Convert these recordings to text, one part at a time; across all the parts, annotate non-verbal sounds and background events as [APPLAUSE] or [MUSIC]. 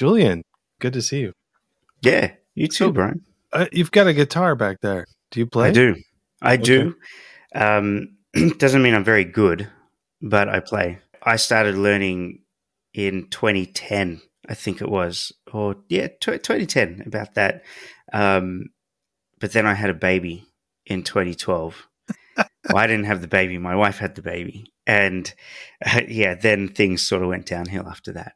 Julian, good to see you. Yeah, you too, So- Brian. Uh, you've got a guitar back there. Do you play? I do. I Okay. do. Um, [CLEARS THROAT] doesn't mean I'm very good, but I play. I started learning in 2010, I think it was, or yeah, tw 2010, about that. Um, but then I had a baby in 2012. [LAUGHS] well, I didn't have the baby; my wife had the baby, and uh, [LAUGHS] yeah, then things sort of went downhill after that.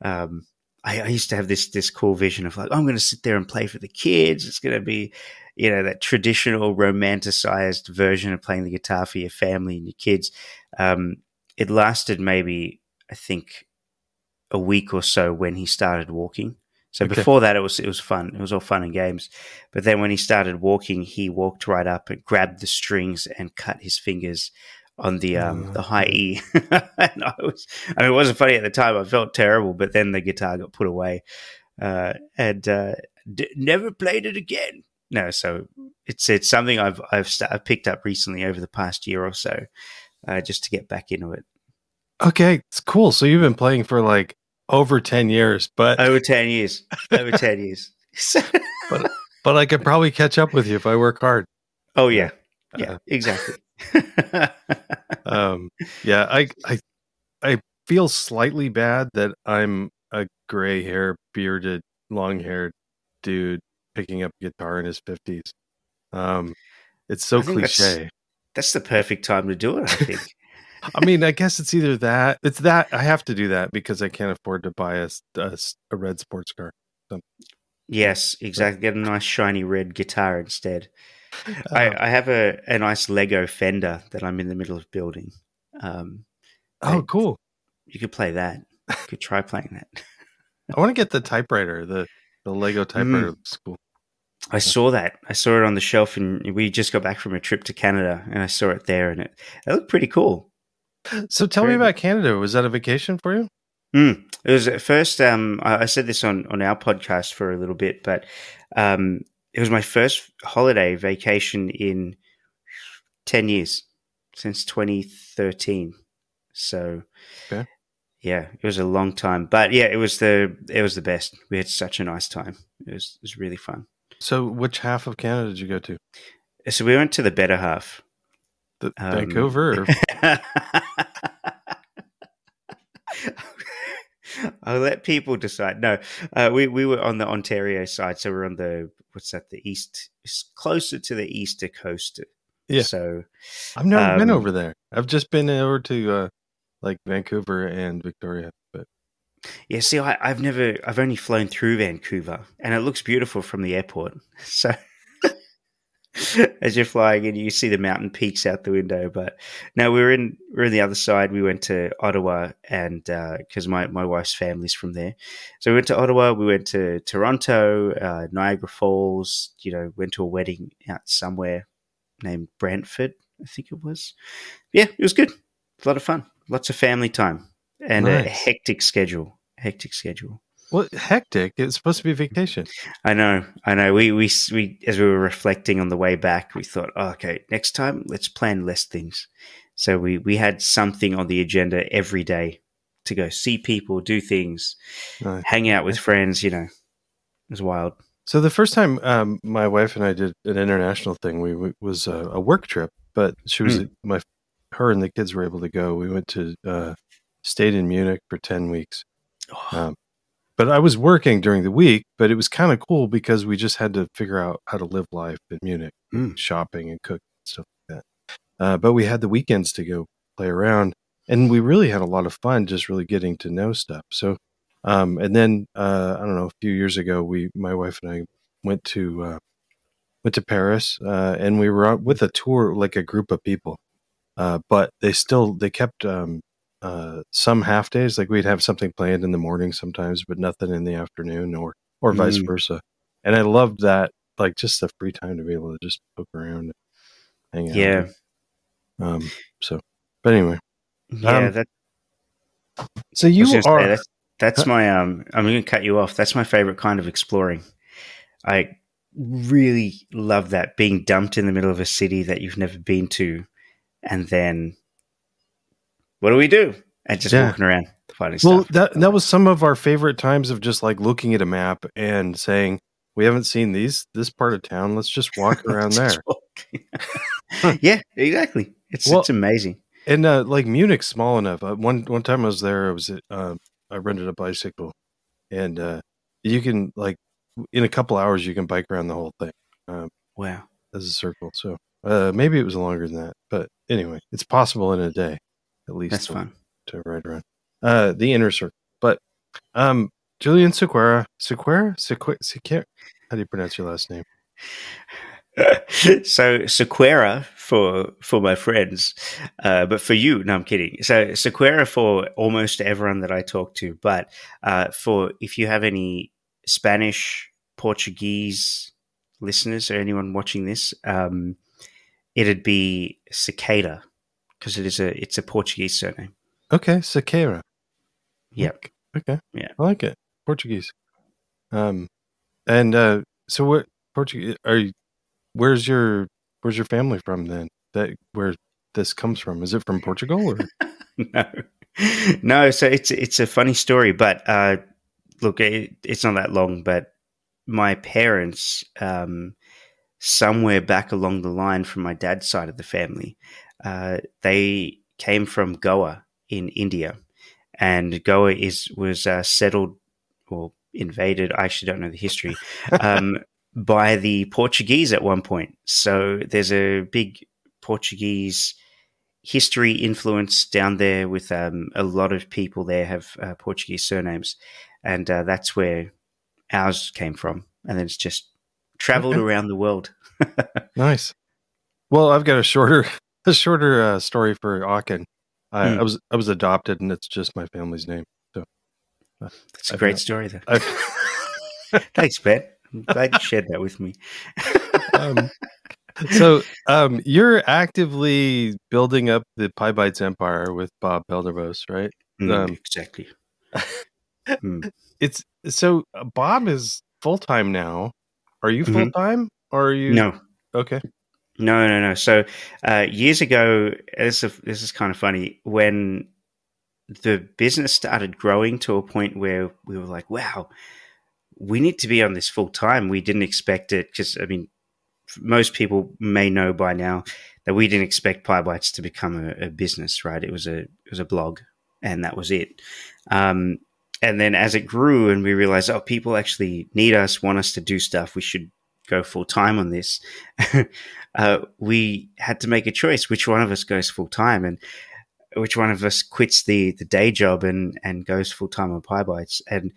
Um, I, I used to have this this cool vision of like, I'm going to sit there and play for the kids. It's going to be you know that traditional romanticized version of playing the guitar for your family and your kids um, it lasted maybe i think a week or so when he started walking so Okay. before that it was it was fun it was all fun and games but then when he started walking he walked right up and grabbed the strings and cut his fingers on the um, Oh, the high E, [LAUGHS] and I was, I mean, it wasn't funny at the time. I felt terrible, but then the guitar got put away, uh, and uh, d- never played it again no, so it's it's something I've I've, st- I've picked up recently over the past year or so, uh, just to get back into it. Okay, it's cool. So you've been playing for like over 10 years, but Over ten years, over [LAUGHS] ten years. but I could probably catch up with you if I work hard. oh yeah, yeah, Uh, exactly. [LAUGHS] um yeah, I I I feel slightly bad that I'm a gray hair bearded long haired dude picking up guitar in his 50s. Um it's so think that's- cliche. That's the perfect time to do it. I think. [LAUGHS] I mean, I guess it's either that. It's that I have to do that because I can't afford to buy a a red sports car. yes, exactly. Get a nice shiny red guitar instead. I, Um, I have a, a nice Lego Fender that I'm in the middle of building. Um, oh, I- cool. you could play that. You could try playing that. I want to get the typewriter. The the Lego Mm. typewriter looks cool. I saw that. I saw it on the shelf, and we just got back from a trip to Canada, and I saw it there, and it, it looked pretty cool. So tell me about Canada. Was that a vacation for you? Mm. It was at first. Um, I, I said this on on our podcast for a little bit, but um, it was my first holiday vacation in ten years since 2013. So, Okay. yeah, it was a long time, but yeah, it was the it was the best. We had such a nice time. It was it was really fun. So which half of Canada did you go to? So we went to the better half. The Um, Vancouver? [LAUGHS] Or, [LAUGHS] I'll let people decide. No, uh, we we were on the Ontario side, so we're on the what's that? The east, it's closer to the easter coast. Yeah. So I've never been um, over there. I've just been over to uh, like Vancouver and Victoria. But yeah, see, I, I've never, I've only flown through Vancouver, and it looks beautiful from the airport. [LAUGHS] So [LAUGHS] as you're flying in, you see the mountain peaks out the window. But no, we were in, we are in the other side. We went to Ottawa, and because my my wife's family's from there, so we went to Ottawa. We went to Toronto, uh, Niagara Falls. You know, went to a wedding out somewhere named Brantford, I think it was. Yeah, it was good. A lot of fun. Lots of family time and a hectic schedule. Hectic schedule. Well, hectic. It's supposed to be vacation. I know, I know. We we we as we were reflecting on the way back, we thought, oh, okay, next time let's plan less things. So we we had something on the agenda every day to go see people, do things, hang out with friends. You know, it was wild. So the first time um, my wife and I did an international thing, we, we was a, a work trip, but she was my her and the kids were able to go. We went to uh, stayed in Munich for ten weeks. Um, but I was working during the week, but it was kind of cool because we just had to figure out how to live life in Munich, Mm. shopping and cook and stuff like that. Uh, but we had the weekends to go play around, and we really had a lot of fun just really getting to know stuff. So, um, and then uh, I don't know, a few years ago, we my wife and I went to uh, went to Paris, uh, and we were out with a tour, like a group of people. Uh, but they still they kept um, uh, some half days, like we'd have something planned in the morning sometimes, but nothing in the afternoon, or or vice Mm. versa. And I loved that, like just the free time to be able to just poke around, and hang out. Yeah, Um. So, but anyway, yeah. Um, that so you gonna say, are that's, that's my um. I'm going to cut you off. That's my favorite kind of exploring. I really love that being dumped in the middle of a city that you've never been to, and then what do we do? And just Yeah. walking around. finding Well, stuff. that that was some of our favorite times of just like looking at a map and saying, "We haven't seen these this part of town. Let's just walk [LAUGHS] around there." Walk. [LAUGHS] [LAUGHS] yeah, exactly. It's Well- it's amazing. And uh, like Munich's small enough. Uh, one one time I was there. I was at, uh, I rented a bicycle, and uh, you can like in a couple hours you can bike around the whole thing Wow. as a circle. So uh, maybe it was longer than that, but anyway, it's possible in a day at least. That's to, fun. to ride around uh, the inner circle. But um, Julian Sequera, Sequera, Sequera, Sequera. How do you pronounce your last name? [LAUGHS] so Sequera for for my friends, uh, but for you, no, I'm kidding. So Sequera for almost everyone that I talk to, but uh, for if you have any Spanish, Portuguese listeners or anyone watching this, um, it'd be Cicada because it is a it's a Portuguese surname. Okay, Sequera. Yep. Okay. Yeah. I like it. Portuguese. Um, and uh, so what Portuguese are you? Where's your Where's your family from then? That where this comes from? Is it from Portugal or? [LAUGHS] no, no. So it's it's a funny story, but uh, look, it, it's not that long. But my parents, um, somewhere back along the line from my dad's side of the family, uh, they came from Goa in India, and Goa is was uh, settled or invaded. I actually don't know the history. [LAUGHS] Um, by the Portuguese at one point. So there's a big Portuguese history influence down there with um, a lot of people there have uh, Portuguese surnames. And uh, that's where ours came from. And then it's just traveled Okay. around the world. [LAUGHS] Nice. Well, I've got a shorter a shorter uh, story for Aachen. I, Hmm. I was I was adopted, and it's just my family's name. It's a I've great not- story, though. [LAUGHS] Thanks, Ben. I'm glad you shared that with me. [LAUGHS] um, so um, you're actively building up the Pybites empire with Bob Belderbos, right? Mm, um, exactly. [LAUGHS] Mm. It's so uh, Bob is full time now. Are you full time? Or are you No, Okay. No, no, no. So uh, years ago, this is, this is kind of funny. When the business started growing to a point where we were like, "Wow, we need to be on this full time." We didn't expect it because, I mean, most people may know by now that we didn't expect Pybites to become a, a business. Right? It was a it was a blog, and that was it. Um, and then as it grew, and we realized, oh, people actually need us, want us to do stuff. We should go full time on this. [LAUGHS] uh, we had to make a choice which one of us goes full time and which one of us quits the the day job and and goes full time on Pybites. And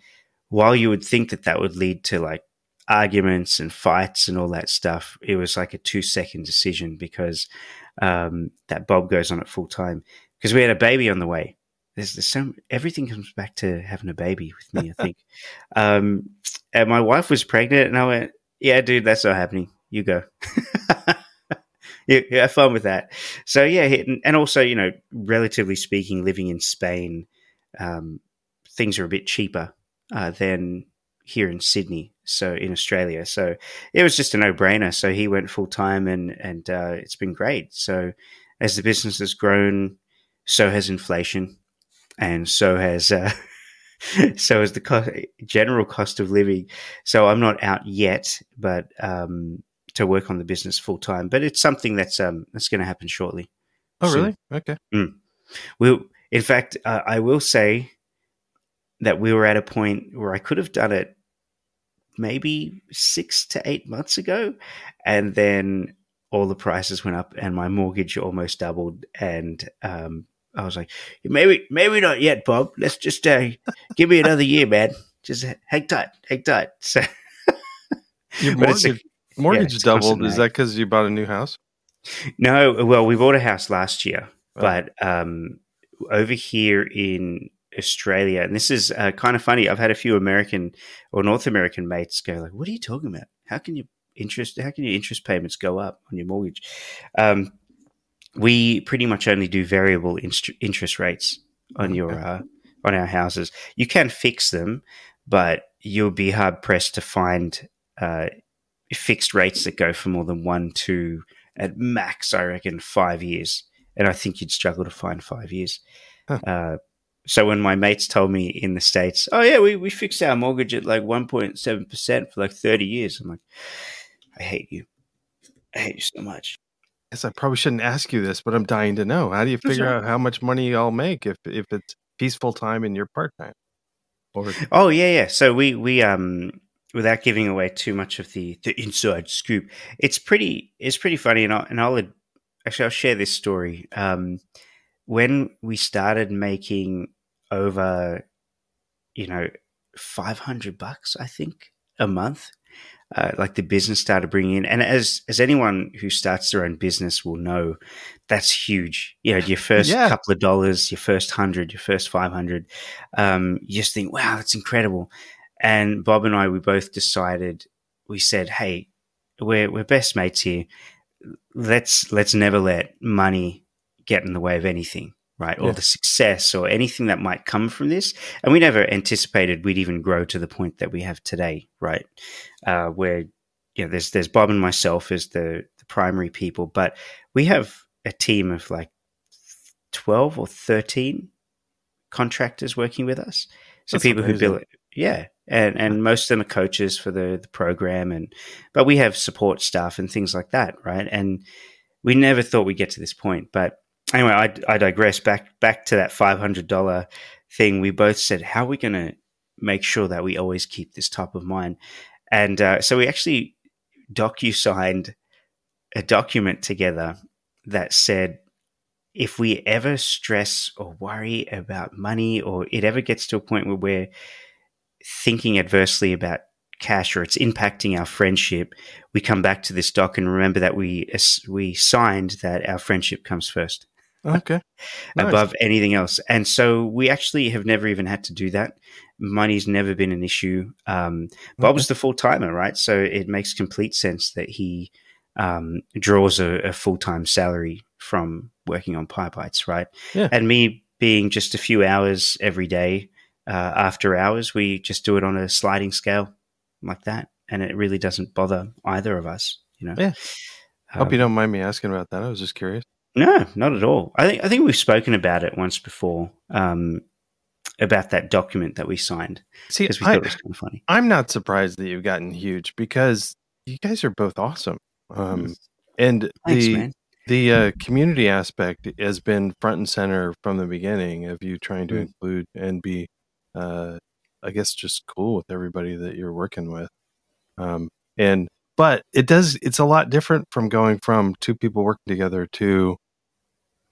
while you would think that that would lead to like arguments and fights and all that stuff, it was like a two second decision because um, that Bob goes on at full time because we had a baby on the way. There's, there's so everything comes back to having a baby with me. I think, [LAUGHS] um, and my wife was pregnant, and I went, "Yeah, dude, that's not happening. You go." [LAUGHS] yeah, have fun with that. So yeah, and- and also you know, relatively speaking, living in Spain, um, things are a bit cheaper uh, than here in Sydney. So in Australia, so it was just a no brainer. So he went full time, and and uh, it's been great. So as the business has grown, so has inflation, and so has. Uh, [LAUGHS] so has the co- general cost of living. So I'm not out yet, but um, to work on the business full time. But it's something that's um, that's going to happen shortly. Oh, soon. really? Okay. We, in fact, uh, I will say that we were at a point where I could have done it maybe six to eight months ago, and then all the prices went up, and my mortgage almost doubled, and um, I was like, maybe, maybe not yet, Bob. Let's just uh, give me another year, man. Just hang tight, hang tight. [LAUGHS] So, Your but it's a- mortgage mortgage it's doubled. Is that because you bought a new house? No, well, we bought a house last year, Oh. but um, over here in Australia, and this is uh, kind of funny. I've had a few American or North American mates go like, "What are you talking about? How can you interest? How can your interest payments go up on your mortgage?" Um, we pretty much only do variable inst- interest rates on your uh, on our houses. You can fix them, but you'll be hard pressed to find uh, fixed rates that go for more than one, two, at max, I reckon, five years. And I think you'd struggle to find five years. Huh. Uh, So when my mates told me in the States, oh, yeah, we, we fixed our mortgage at like 1.7% for like 30 years, I'm like, I hate you. I hate you so much. Yes, I probably shouldn't ask you this, but I'm dying to know. How do you figure out how much money y'all make if if it's peaceful time and you're part time? Or oh yeah, yeah. So we we um without giving away too much of the the inside scoop, it's pretty it's pretty funny, and I'll, and I'll actually I'll share this story. Um, when we started making over, you know, five hundred bucks, I think a month uh, like the business started bringing in. And as as anyone who starts their own business will know, that's huge. You know, your first yeah. couple of dollars, your first hundred, your first five hundred, um, you just think, wow, that's incredible. And Bob and I, we both decided, we said, hey, we're we're best mates here. Let's let's never let money get in the way of anything right? Or the success or anything that might come from this. And we never anticipated we'd even grow to the point that we have today, right? Uh, where, you know, there's, there's Bob and myself as the, the primary people, but we have a team of like 12 or 13 contractors working with us. So That's people amazing. who build it. Yeah. And, and most of them are coaches for the, the program. And, but we have support staff and things like that, right? And we never thought we'd get to this point, but anyway, I, I digress. Back back to that five hundred dollar thing. We both said, how are we going to make sure that we always keep this top of mind? And uh, so we actually docu signed a document together that said, if we ever stress or worry about money, or it ever gets to a point where we're thinking adversely about cash or it's impacting our friendship, we come back to this doc and remember that we we signed that our friendship comes first. Okay. Nice. above anything else. And so we actually have never even had to do that. Money's never been an issue. Um, Bob's okay. the full timer, right? So it makes complete sense that he um, draws a, a full time salary from working on PyBites, right? Yeah. And me being just a few hours every day uh, after hours, we just do it on a sliding scale like that. And it really doesn't bother either of us, you know? Yeah. Hope um, you don't mind me asking about that. I was just curious. No, not at all. I think I think we've spoken about it once before. Um, about that document that we signed. See, because we I, thought it was kind of funny. I'm not surprised that you've gotten huge because you guys are both awesome. Um, and Thanks, the man. the uh, community aspect has been front and center from the beginning of you trying to mm. include and be, uh, I guess, just cool with everybody that you're working with. Um, and but it does it's a lot different from going from two people working together to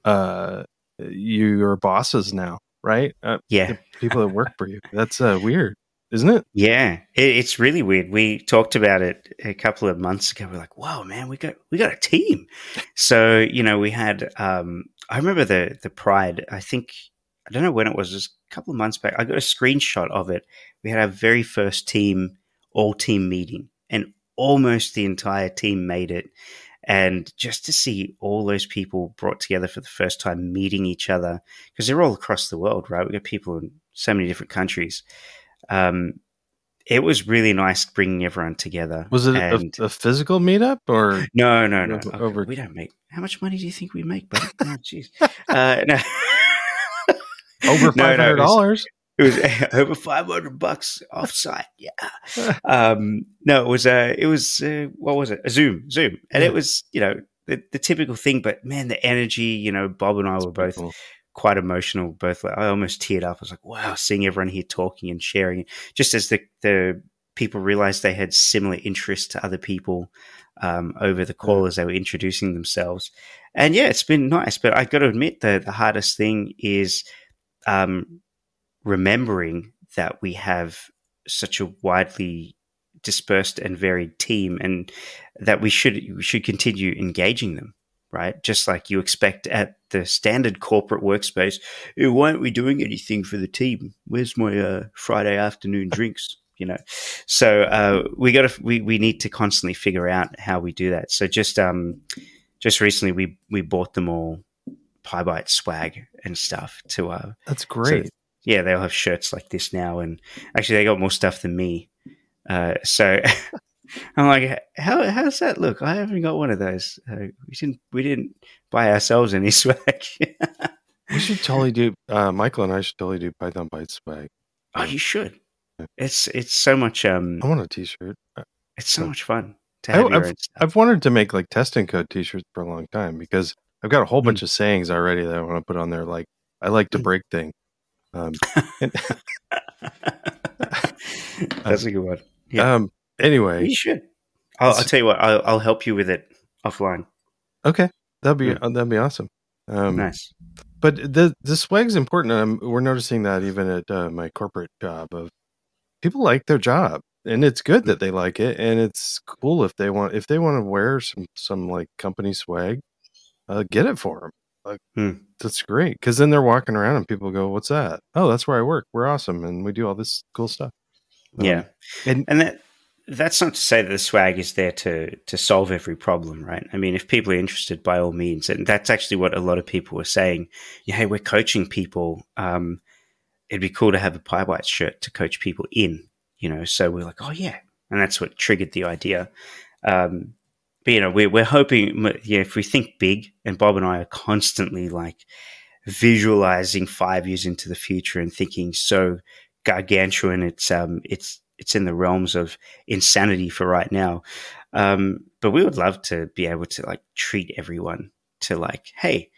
uh you're bosses now right? Uh, yeah. people that work for you. That's uh weird isn't it? Yeah it, it's really weird. We talked about it a couple of months ago. We're like wow man we got we got a team. So you know we had um i remember the the pride i think i don't know when it was just a couple of months back. I got a screenshot of it. We had our very first team all team meeting and almost the entire team made it. And just to see all those people brought together for the first time, meeting each other, because they're all across the world, right? We've got people in so many different countries. Um, it was really nice bringing everyone together. Was it a, a, physical meetup or no? No, no. Over, over, we don't make. How much money do you think we make? But [LAUGHS] oh, jeez, uh, no. over [LAUGHS] five hundred dollars. No, it was [LAUGHS] over 500 bucks offsite. Yeah. [LAUGHS] Um, no, it was, uh, it was, uh, what was it? A Zoom, Zoom. And yeah. it was, you know, the, the, typical thing, but man, the energy, you know, Bob and I That's were both cool. quite emotional. Both, like, I almost teared up. I was like, wow, seeing everyone here talking and sharing, just as the, the people realized they had similar interests to other people, um, over the call as they were introducing themselves. And yeah, it's been nice, but I've got to admit that the hardest thing is, um, remembering that we have such a widely dispersed and varied team and that we should we should continue engaging them right? Just like you expect at the standard corporate workspace why aren't we doing anything for the team? Where's my uh, friday afternoon drinks? You know? So uh, we got to we, we need to constantly figure out how we do that. So just um just recently we we bought them all pie bite swag and stuff to uh that's great. so yeah, they'll have shirts like this now, and actually, they got more stuff than me. Uh, so [LAUGHS] I'm like, how does that look? I haven't got one of those. Uh, we didn't we didn't buy ourselves any [LAUGHS] swag. we should totally do. Uh, Michael and I should totally do Python Bytes swag. Oh, you should. It's it's so much. Um, I want a T-shirt. it's so so- much fun to I, have I've own stuff. I've wanted to make like testing code T-shirts for a long time because I've got a whole Mm. bunch of sayings already that I want to put on there. Like I like to Mm. break things. Um, [LAUGHS] and- [LAUGHS] That's a good one. Yeah. um. Anyway, You should. I'll, I'll tell you what. I'll, I'll help you with it offline. okay, that'd be Mm. uh, that'd be awesome. Um, nice. But the the swag's important. Um, we're noticing that even at uh, my corporate job, of people like their job, and it's good that they like it, and it's cool if they want if they want to wear some some like company swag, uh, get it for them. Like Hmm. that's great because then they're walking around and people go, "What's that? Oh, that's where I work. We're awesome, and we do all this cool stuff." Um, yeah, and and that that's not to say that the swag is there to to solve every problem, right? I mean, if people are interested, by all means, and that's actually what a lot of people were saying. Yeah, hey, we're coaching people. Um, it'd be cool to have a Pie white shirt to coach people in, you know. So we're like, oh yeah, and that's what triggered the idea. Um, but you know, we're we're hoping, yeah, if we think big, and Bob and I are constantly like visualizing five years into the future and thinking so gargantuan. It's um, it's it's in the realms of insanity for right now. Um, but we would love to be able to like treat everyone to like, hey,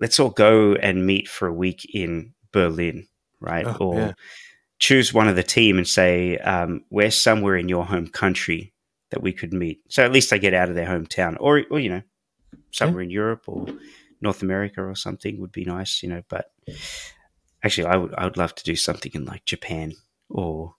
let's all go and meet for a week in Berlin, right? Oh, or yeah. choose one of the team and say, um, we're somewhere in your home country that we could meet. So at least they get out of their hometown, or or you know, somewhere in Europe or North America or something would be nice, you know. But actually, I would I would love to do something in like Japan or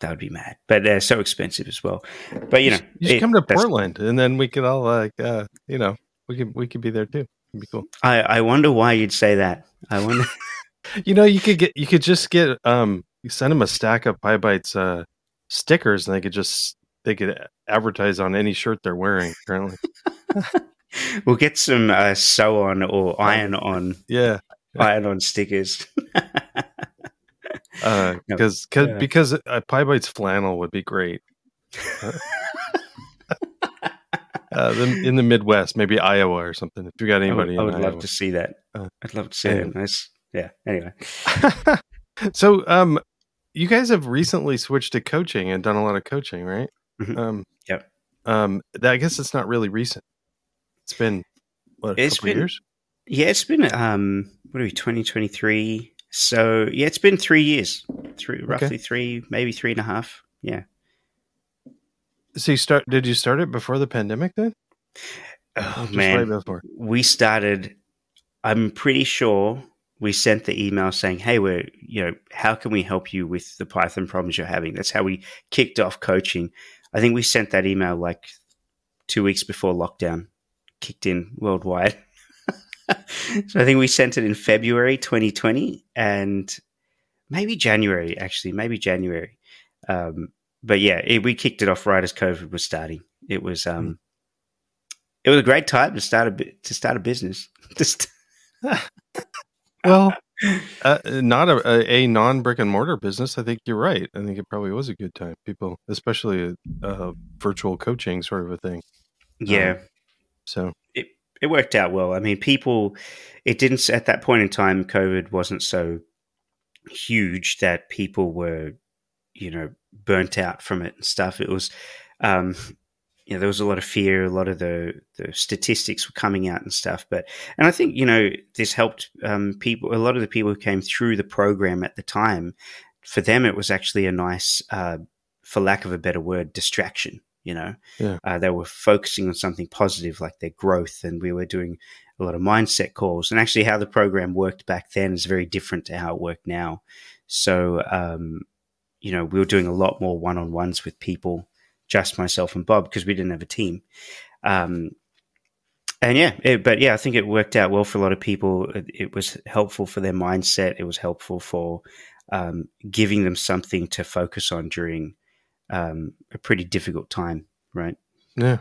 that would be mad. But they're so expensive as well. But you know, you should it- come to Portland, and then we could all like, uh, you know, we could we could be there too. It'd be cool. I I wonder why you'd say that. I wonder. [LAUGHS] [LAUGHS] You know, you could get you could just get um you send them a stack of Pybites uh stickers and they could just they could advertise on any shirt they're wearing currently. [LAUGHS] we'll get some uh, sew on or iron on Yeah. iron on stickers. Uh [LAUGHS] No, cuz yeah. because uh, Pybites flannel would be great. [LAUGHS] Uh, the, in the Midwest, maybe Iowa or something. If you got I would, anybody I would in love to see that. Uh, I'd love to see anyway. that. Nice. Yeah. Anyway. so um you guys have recently switched to coaching and done a lot of coaching, right? Mhm. Um Yep. Um that, I guess it's not really recent. It's been what a It's couple been- years? Yeah, it's been um what are we, twenty twenty three. So yeah, it's been three years. Three roughly three, maybe three and a half. Yeah. So you start did you start it before the pandemic then? Oh just man. right before. we started i'm pretty sure we sent the email saying hey we're you know how can we help you with the python problems you're having that's how we kicked off coaching i think we sent that email like two weeks before lockdown kicked in worldwide. [LAUGHS] So i think we sent it in february 2020 and maybe january actually maybe january. Um, but yeah it, we kicked it off right as covid was starting. It was um it was a great time to start a to start a business. Just [LAUGHS] [LAUGHS] Well, uh, not a, a, a non brick and mortar business. I think you're right. I think it probably was a good time. People, especially a, uh virtual coaching sort of a thing. yeah, So it worked out well. I mean, people, it didn't at that point in time. COVID wasn't so huge that people were, you know, burnt out from it and stuff. It was, um, you know, there was a lot of fear. A lot of the the statistics were coming out and stuff. But and I think you know this helped um, people. A lot of the people who came through the program at the time, for them, it was actually a nice, uh, for lack of a better word, distraction. You know, Yeah. uh, they were focusing on something positive like their growth, and we were doing a lot of mindset calls. And actually, how the program worked back then is very different to how it worked now. So, um, you know, we were doing a lot more one on ones with people, just myself and Bob, because we didn't have a team. Um, and yeah, it, but yeah, I think it worked out well for a lot of people. It, it was helpful for their mindset. It was helpful for um, giving them something to focus on during um, a pretty difficult time, right? yeah,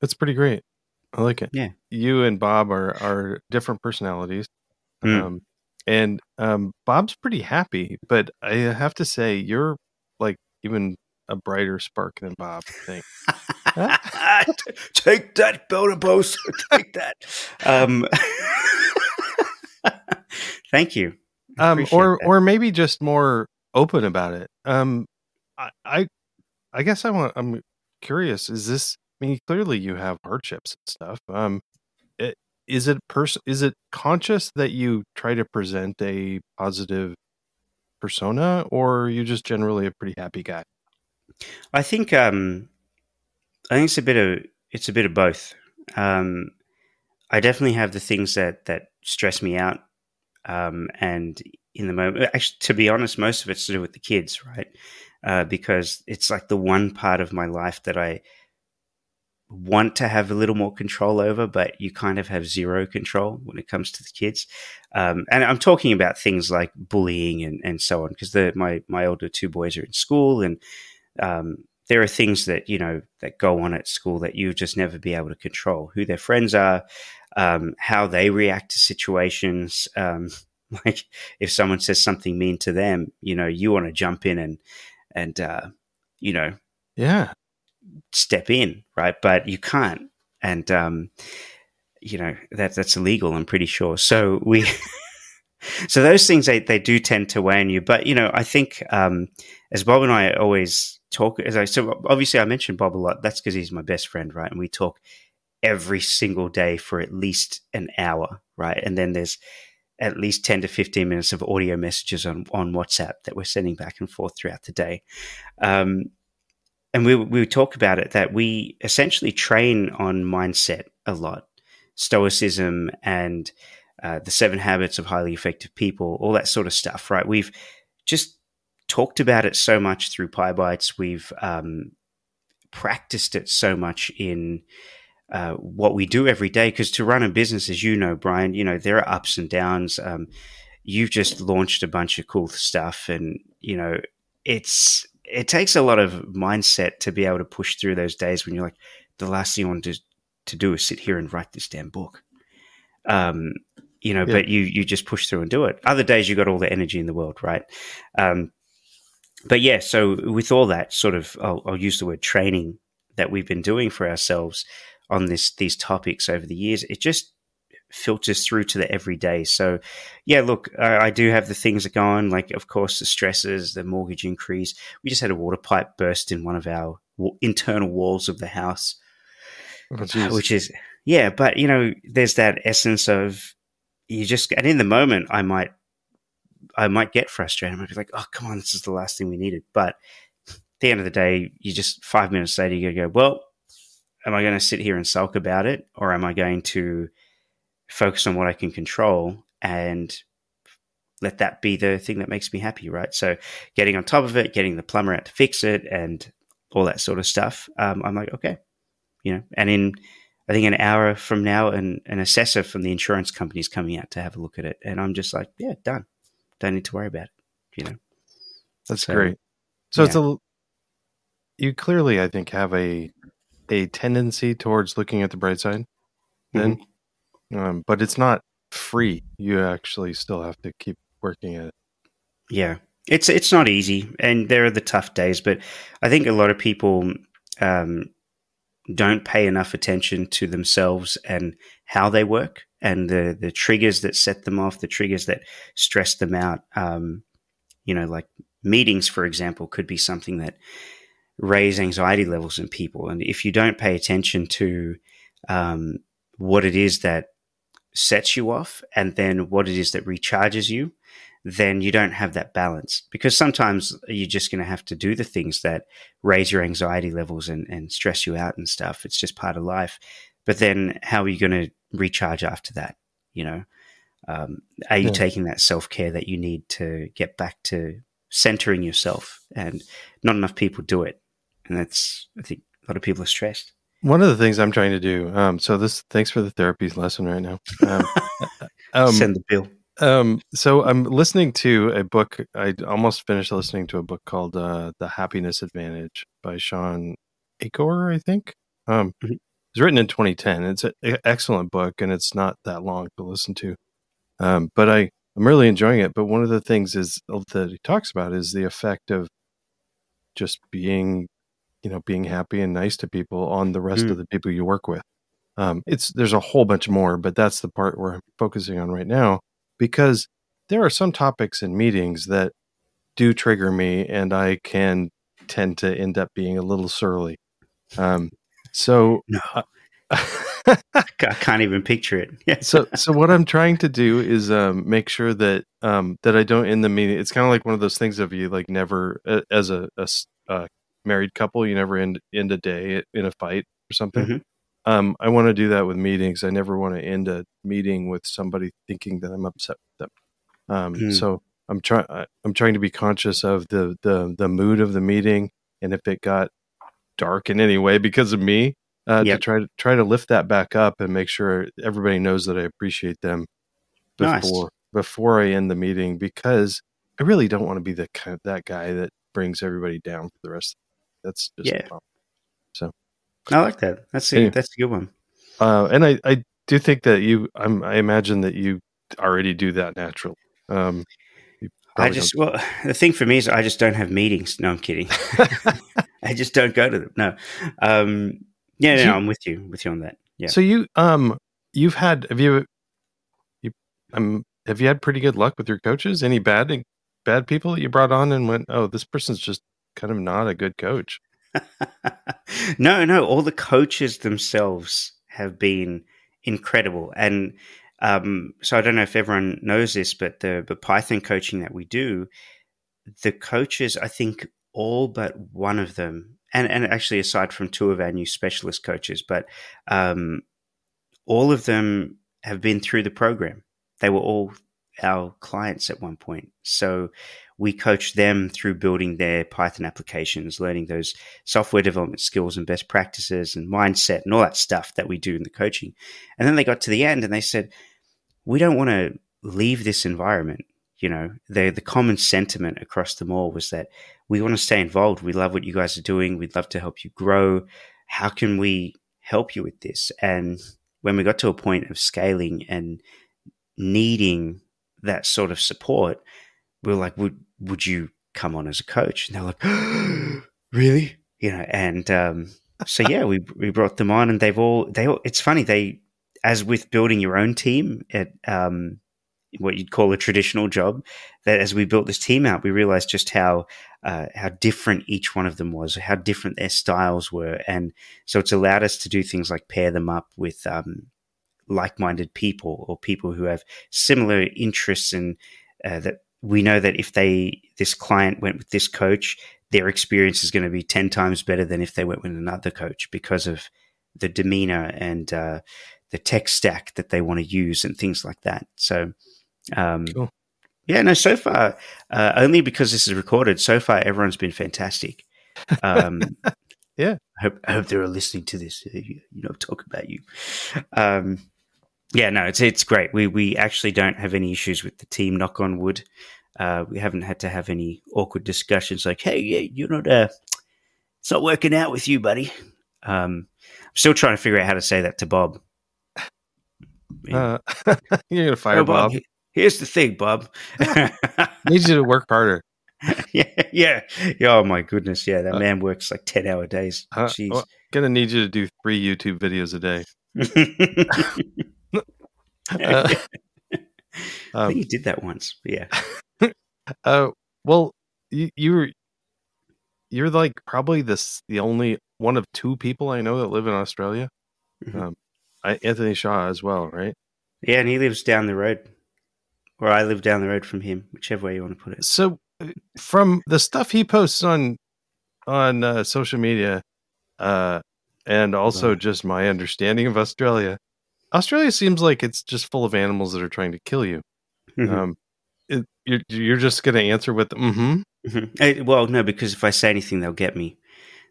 that's pretty great. I like it. Yeah. You and Bob are are different personalities. Mm. Um, and um, Bob's pretty happy, but I have to say you're like even a brighter spark than Bob. I think. [LAUGHS] Take that, Post. [LAUGHS] Take that. Um, [LAUGHS] Thank you. Um, or that. or maybe just more open about it. Um, I, I, I guess I want. I'm curious. Is this? I mean, clearly you have hardships and stuff. Um, it, is it pers- Is it conscious that you try to present a positive persona, or are you just generally a pretty happy guy? I think. Um, I think it's a bit of it's a bit of both. Um, I definitely have the things that that stress me out, um, and in the moment, actually, to be honest, most of it's to do with the kids, right? Uh, because it's like the one part of my life that I want to have a little more control over, but you kind of have zero control when it comes to the kids. Um, and I'm talking about things like bullying and, and so on, because my my older two boys are in school, and um, there are things that you know that go on at school that you just never be able to control. Who their friends are, um, how they react to situations. Um, [LAUGHS] like if someone says something mean to them, you know, you want to jump in and and uh, you know, yeah, step in, right? But you can't, and um, you know that that's illegal. I'm pretty sure. So we. [LAUGHS] so those things they, they do tend to weigh on you but you know i think um, as bob and i always talk as i so obviously i mentioned bob a lot that's because he's my best friend right and we talk every single day for at least an hour right and then there's at least 10 to 15 minutes of audio messages on, on WhatsApp that we're sending back and forth throughout the day. Um, and we, we talk about it that we essentially train on mindset a lot, stoicism and uh, the seven habits of highly effective people, all that sort of stuff, right? We've just talked about it so much through Pybites. We've um, practiced it so much in uh, what we do every day. Because to run a business, as you know, Brian, you know there are ups and downs. Um, you've just launched a bunch of cool stuff, and you know it's it takes a lot of mindset to be able to push through those days when you're like, the last thing you want to, to do is sit here and write this damn book. Um, you know, yeah. but you you just push through and do it. Other days you got all the energy in the world, right? Um, but yeah, so with all that sort of, I'll, I'll, use the word training that we've been doing for ourselves on this these topics over the years, it just filters through to the everyday. So, yeah, look, I, I, do have the things that go on, like of course the stresses, the mortgage increase. We just had a water pipe burst in one of our w- internal walls of the house, oh, which is yeah. But you know, there's that essence of you just and in the moment, I might I might get frustrated. I might be like, oh come on, this is the last thing we needed, but. At the end of the day, you just five minutes later, you go, well, am I going to sit here and sulk about it, or am I going to focus on what I can control and let that be the thing that makes me happy, right? So, getting on top of it, getting the plumber out to fix it, and all that sort of stuff. Um, I'm like, okay, you know, and in I think an hour from now, an, an assessor from the insurance company is coming out to have a look at it, and I'm just like, yeah, done. Don't need to worry about it. You know, that's so, great. So yeah. it's a you clearly, I think, have a a tendency towards looking at the bright side then mm-hmm. um, but it's not free you actually still have to keep working at it yeah it's it's not easy and there are the tough days but i think a lot of people um, don't pay enough attention to themselves and how they work and the the triggers that set them off the triggers that stress them out um, you know like meetings for example could be something that raise anxiety levels in people. And if you don't pay attention to um, what it is that sets you off and then what it is that recharges you, then you don't have that balance because sometimes you're just going to have to do the things that raise your anxiety levels and, and stress you out and stuff. It's just part of life. But then how are you going to recharge after that? You know, um, are you yeah. taking that self care that you need to get back to centering yourself? And not enough people do it and that's I think a lot of people are stressed. One of the things I'm trying to do. Um, so this, thanks for the therapy lesson right now. Um, [LAUGHS] um, Send the bill. Um, so I'm listening to a book. I almost finished listening to a book called uh, "The Happiness Advantage" by Shawn Achor, I think. Um, mm-hmm. It's written in 2010. It's an excellent book, and it's not that long to listen to. Um, but I, I'm really enjoying it. But one of the things is that he talks about is the effect of just being you know being happy and nice to people on the rest mm. of the people you work with um, it's there's a whole bunch more but that's the part we're focusing on right now because there are some topics in meetings that do trigger me, and I can tend to end up being a little surly. Um, so No, uh, [LAUGHS] I can't even picture it. [LAUGHS] so so what I'm trying to do is um, make sure that um, that I don't end the meeting. It's kind of like one of those things of you like never uh, as a, a married couple, you never end end a day in a fight or something. Mhm. Um, I want to do that with meetings. I never want to end a meeting with somebody thinking that I'm upset with them. Um, Mm. So I'm trying. I'm trying to be conscious of the the the mood of the meeting, and if it got dark in any way because of me, uh, Yep. to try to try to lift that back up and make sure everybody knows that I appreciate them Nice. before before I end the meeting because I really don't want to be the kind of, that guy that brings everybody down for the rest. That's just Yeah. problem. I like that. That's a, Anyway. that's a good one. Uh, and I, I do think that you, I'm, I imagine that you already do that naturally. Um, I just well, [LAUGHS] the thing for me is I just don't have meetings. No, I'm kidding. [LAUGHS] [LAUGHS] I just don't go to them. No. Um, yeah, no, You- I'm with you. With you on that. Yeah. So you, um, you've had, have you, you, um, have you had pretty good luck with your coaches? Any bad, bad people that you brought on and went, oh, this person's just kind of not a good coach. no, no. All the coaches themselves have been incredible, and um, so I don't know if everyone knows this, but the the Python coaching that we do, the coaches, I think all but one of them, and and actually aside from two of our new specialist coaches, but um, all of them have been through the program. They were all our clients at one point, so we coach them through building their Python applications, learning those software development skills and best practices and mindset and all that stuff that we do in the coaching. And then they got to the end and they said, we don't want to leave this environment. You know, the the common sentiment across them all was that we want to stay involved. We love what you guys are doing. We'd love to help you grow. How can we help you with this? And when we got to a point of scaling and needing that sort of support, we were like, would would you come on as a coach? And they're like, [GASPS] really? You know, and um, so yeah, we we brought them on, and they've all they. All, it's funny they, as with building your own team at um, what you'd call a traditional job, that as we built this team out, we realized just how uh, how different each one of them was, how different their styles were, and so it's allowed us to do things like pair them up with um, like-minded people or people who have similar interests and uh, that we know that if they this client went with this coach their experience is going to be 10 times better than if they went with another coach because of the demeanor and uh, the tech stack that they want to use and things like that so um, Cool. yeah no so far uh, only because this is recorded so far everyone's been fantastic um, [LAUGHS] Yeah. I hope, I hope they're listening to this. You, know, talk about you. Um, yeah, no, it's it's great. We we actually don't have any issues with the team. Knock on wood. Uh, we haven't had to have any awkward discussions like, "Hey, yeah, you're not uh, it's not working out with you, buddy." Um, I'm still trying to figure out how to say that to Bob. Uh, [LAUGHS] you're gonna fire Oh, Bob. he- Here's the thing, Bob. [LAUGHS] Needs you to work harder. [LAUGHS] yeah, yeah, yeah. Oh my goodness, yeah. That Uh, man works like ten hour days. Uh, Jeez. well, gonna need you to do three YouTube videos a day. Uh, I um, think he did that once. But yeah. Uh, well, you you're you're like probably this the only one of two people I know that live in Australia. Mhm. Um, Anthony Shaw as well, right? Yeah, and he lives down the road. Or I live down the road from him, whichever way you want to put it. So, uh, from the stuff he posts on on uh, social media, uh, and also just my understanding of Australia, Australia seems like it's just full of animals that are trying to kill you. Mhm. Um, it, you're you're just gonna answer with mm-hmm. Mhm. Eh, well, no, because if I say anything, they'll get me.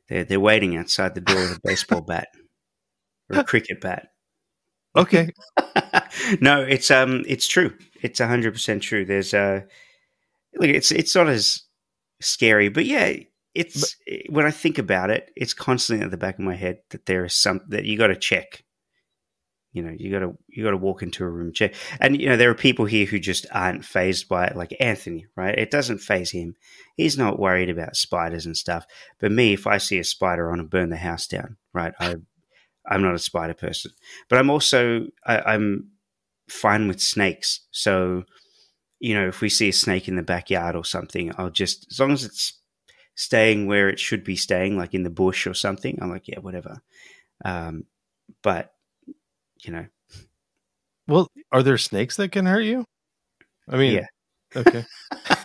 They're, they're waiting outside the door with a baseball bat or a cricket bat. Okay, [LAUGHS] no, it's um, it's true. It's hundred percent true. There's uh, look, it's it's not as scary, but yeah, it's when I think about it, it's constantly at the back of my head that there is some that you got to check. You know, you got to you got to walk into a room and check, and you know there are people here who just aren't phased by it, like Anthony. Right? It doesn't phase him. He's not worried about spiders and stuff. But me, if I see a spider, I want to burn the house down. Right? I I'm not a spider person, but I'm also I, I'm fine with snakes. So you know, if we see a snake in the backyard or something, I'll just as long as it's staying where it should be staying, like in the bush or something, I'm like, yeah, whatever. Um, but you know, Well, are there snakes that can hurt you? I mean, yeah. okay. [LAUGHS]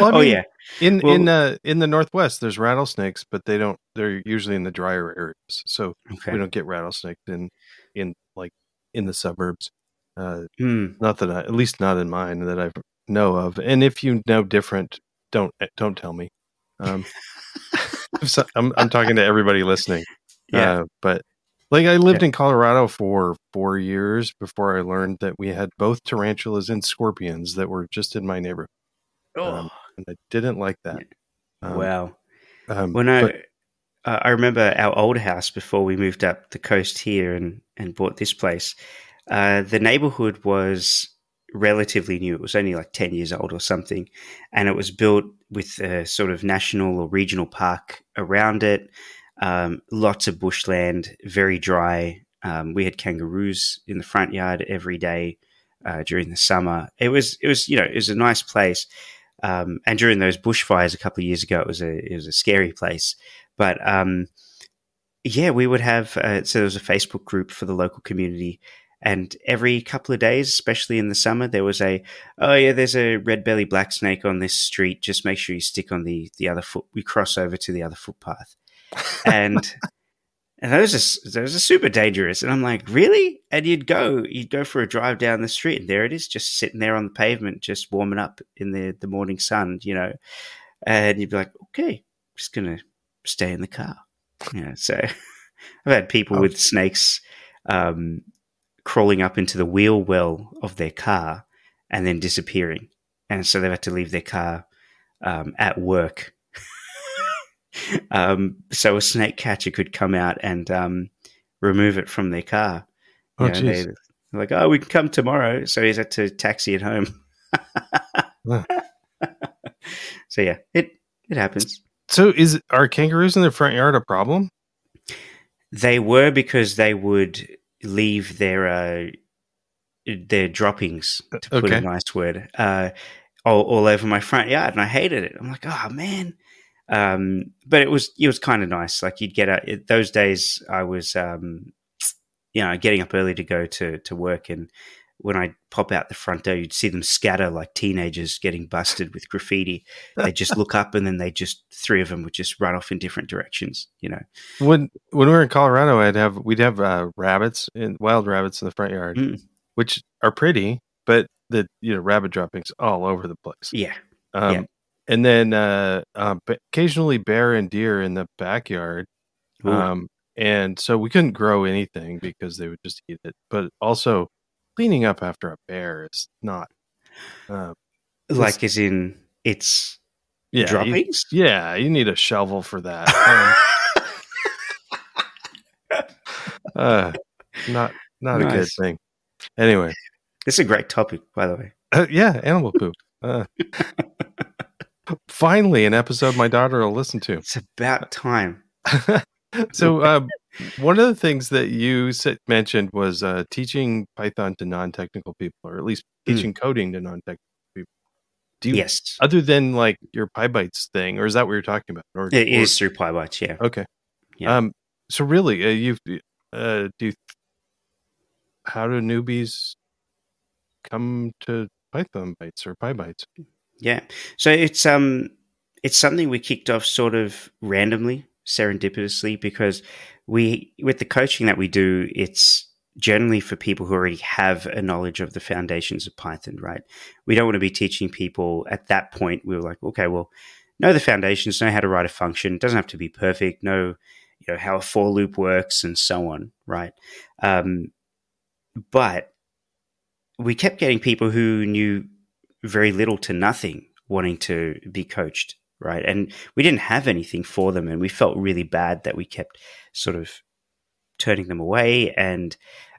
oh mean, yeah, In Well- in uh in the northwest, there's rattlesnakes, but they don't. They're usually in the drier areas, so okay. we don't get rattlesnakes in in like in the suburbs. Uh, Hmm. not that I, at least not in mine that I know of. And if you know different, don't don't tell me. Um, [LAUGHS] so, I'm I'm talking to everybody listening. Yeah. Uh, but like I lived in Colorado for four years before I learned that we had both tarantulas and scorpions that were just in my neighborhood, oh and I didn't like that. Um, wow. um, When I but- uh, I remember our old house before we moved up the coast here and and bought this place. Uh, the neighborhood was relatively new. It was only like ten years old or something, and it was built with a sort of national or regional park around it. Um, lots of bushland, very dry. Um, we had kangaroos in the front yard every day uh, during the summer. It was it was you know it was a nice place. Um, and during those bushfires a couple of years ago, it was a it was a scary place. But um, yeah, we would have uh, so there was a Facebook group for the local community, and every couple of days, especially in the summer, there was a oh yeah, there's a red belly black snake on this street. Just make sure you stick on the the other foot. We cross over to the other footpath, and. [LAUGHS] And those are those are super dangerous. And I'm like, really? And you'd go, you'd go for a drive down the street, and there it is, just sitting there on the pavement, just warming up in the the morning sun, you know. And you'd be like, okay, just gonna stay in the car. Yeah. So [LAUGHS] I've had people Oh. with snakes um, crawling up into the wheel well of their car and then disappearing, and so they've had to leave their car um, at work um, so a snake catcher could come out and um, remove it from their car. Oh, You know, they- like, oh, we can come tomorrow. So he's had to taxi it home. [LAUGHS] So yeah, it it happens. So is are kangaroos in the front yard a problem? They were because they would leave their uh, their droppings, to put Okay. a nice word, uh, all, all over my front yard, and I hated it. I'm like, oh man. Um, but it was it was kind of nice. Like you'd get out it, those days. I was um, you know getting up early to go to to work, and when I pop out the front door, you'd see them scatter like teenagers getting busted with graffiti. They just look up, and then they just three of them would just run off in different directions. You know. When when we were in Colorado, I'd have we'd have uh, rabbits and wild rabbits in the front yard, Mm. which are pretty, but the you know rabbit droppings all over the place. Yeah. Um, Yeah. And then uh, uh, occasionally bear and deer in the backyard. Ooh. Um, and so we couldn't grow anything because they would just eat it. But also, cleaning up after a bear is not. Uh, like as in it's yeah, you, yeah, you need a shovel for that. Um, [LAUGHS] uh, not not a good thing. Anyway, it's a great topic, by the way. uh, yeah, animal poop. Uh, [LAUGHS] finally, an episode my daughter will listen to. It's about time. [LAUGHS] so um, one of the things that you said, mentioned was uh, teaching python to non-technical people or at least Mm. teaching coding to non-technical people do you yes, other than like your Pybites thing or is that what you're talking about or, it or- is through Pybites. Yeah. okay Yeah. um so really uh, you've uh do you how do newbies come to python bytes or Pybites Yeah. So it's um it's something we kicked off sort of randomly, serendipitously, because we with the coaching that we do, it's generally for people who already have a knowledge of the foundations of Python, right? We don't want to be teaching people at that point. We were like, okay, well, know the foundations, know how to write a function. It doesn't have to be perfect. Know you know how a for loop works and so on, right? Um, but we kept getting people who knew very little to nothing wanting to be coached, right? And we didn't have anything for them, and we felt really bad that we kept sort of turning them away. And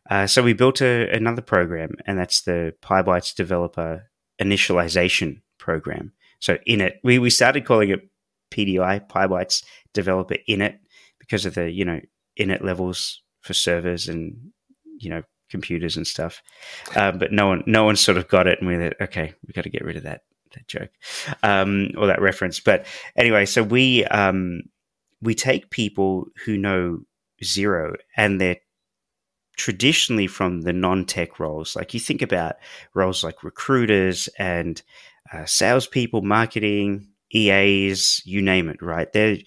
uh, so we built a, another program, and that's the Pybites Developer Initialization Program. So in it, we, we started calling it PDI, Pybites Developer Init, because of the, you know, init levels for servers and, you know, computers and stuff. Um, but no one, no one sort of got it, and we are okay, we got to get rid of that that joke um, or that reference. But anyway, so we um, we take people who know zero and they're traditionally from the non-tech roles. Like you think about roles like recruiters and uh, salespeople, marketing, EAs, you name it, right? They're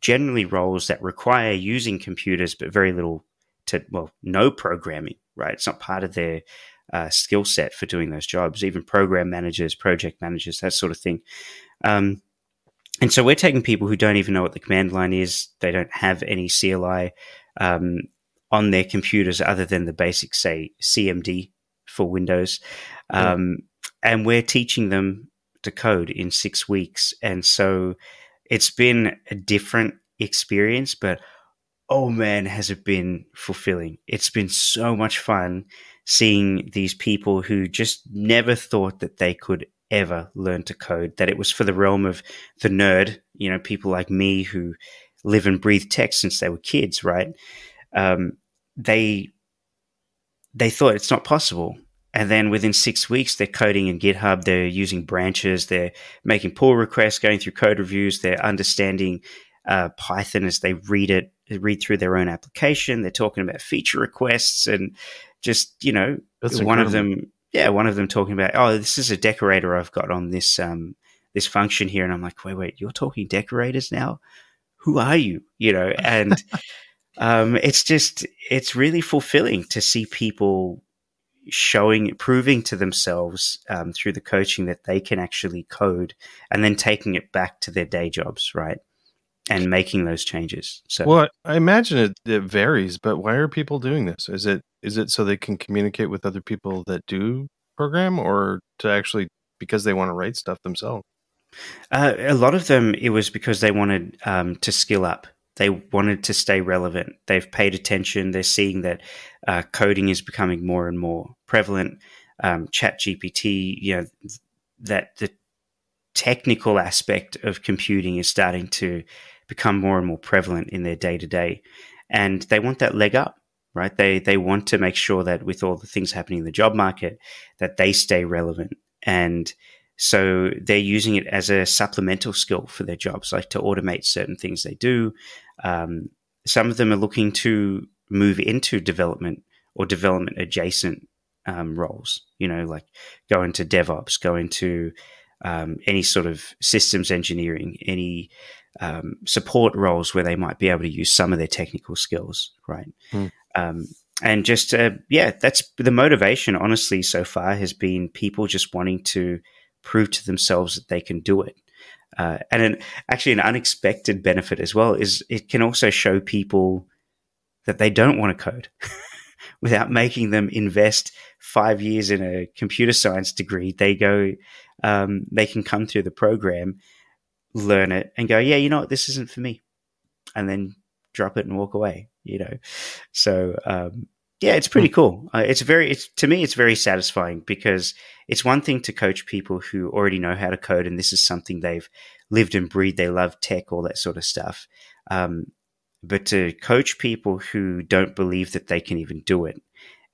generally roles that require using computers, but very little to, well, no programming, right? It's not part of their uh, skill set for doing those jobs, even program managers, project managers, that sort of thing. Um, and so we're taking people who don't even know what the command line is. They don't have any CLI um, on their computers other than the basic, say, CMD for Windows. Um, yeah. And we're teaching them to code in six weeks. And so it's been a different experience, but oh man, has it been fulfilling. It's been so much fun seeing these people who just never thought that they could ever learn to code, that it was for the realm of the nerd, you know, people like me who live and breathe tech since they were kids, right? Um, they they thought it's not possible. And then within six weeks, they're coding in GitHub. They're using branches. They're making pull requests, going through code reviews. They're understanding uh, Python as they read it, read through their own application. They're talking about feature requests and just you know, That's one incredible. of them. Yeah, one of them talking about, oh, this is a decorator I've got on this um, this function here, and I'm like, wait, wait, you're talking decorators now? Who are you? You know, and [LAUGHS] um, it's just it's really fulfilling to see people showing, proving to themselves um, through the coaching that they can actually code, and then taking it back to their day jobs, right? And making those changes. So, well, I imagine it, it varies, but why are people doing this? Is it is it so they can communicate with other people that do program, or to actually because they want to write stuff themselves? Uh, a lot of them, it was because they wanted um, to skill up they wanted to stay relevant. They've paid attention. They're seeing that uh, coding is becoming more and more prevalent. Um, Chat GPT, you know, that the technical aspect of computing is starting to become more and more prevalent in their day to day, and they want that leg up, right? They they want to make sure that with all the things happening in the job market, that they stay relevant and so they're using it as a supplemental skill for their jobs, like to automate certain things they do. Um, some of them are looking to move into development or development adjacent um, roles, you know, like go into DevOps, go into um, any sort of systems engineering, any um, support roles where they might be able to use some of their technical skills, right? Mm. and just, uh, yeah, that's the motivation, honestly, so far has been people just wanting to prove to themselves that they can do it. Uh, and an, actually, an unexpected benefit as well is it can also show people that they don't want to code [LAUGHS] without making them invest five years in a computer science degree. They go, um, they can come through the program, learn it, and go, yeah, you know what, this isn't for me, and then drop it and walk away. You know, so um, yeah, it's pretty hmm. cool. Uh, it's very, it's to me, it's very satisfying because it's one thing to coach people who already know how to code and this is something they've lived and breathed. They love tech, all that sort of stuff. Um, but to coach people who don't believe that they can even do it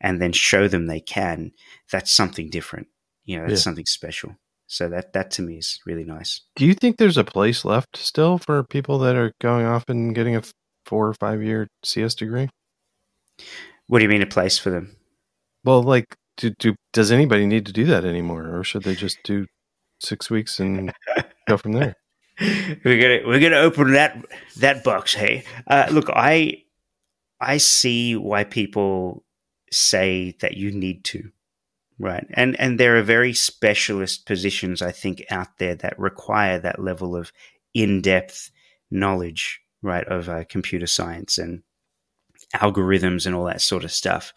and then show them they can, that's something different. You know, that's yeah. something special. So that that to me is really nice. Do you think there's a place left still for people that are going off and getting a four or five year CS degree? What do you mean a place for them? Well, like, do, do does anybody need to do that anymore, or should they just do six weeks and go from there? [LAUGHS] we're gonna we're gonna open that that box. Hey, uh, look, I I see why people say that you need to, right? And and there are very specialist positions I think out there that require that level of in depth knowledge, right, of uh, computer science and algorithms and all that sort of stuff.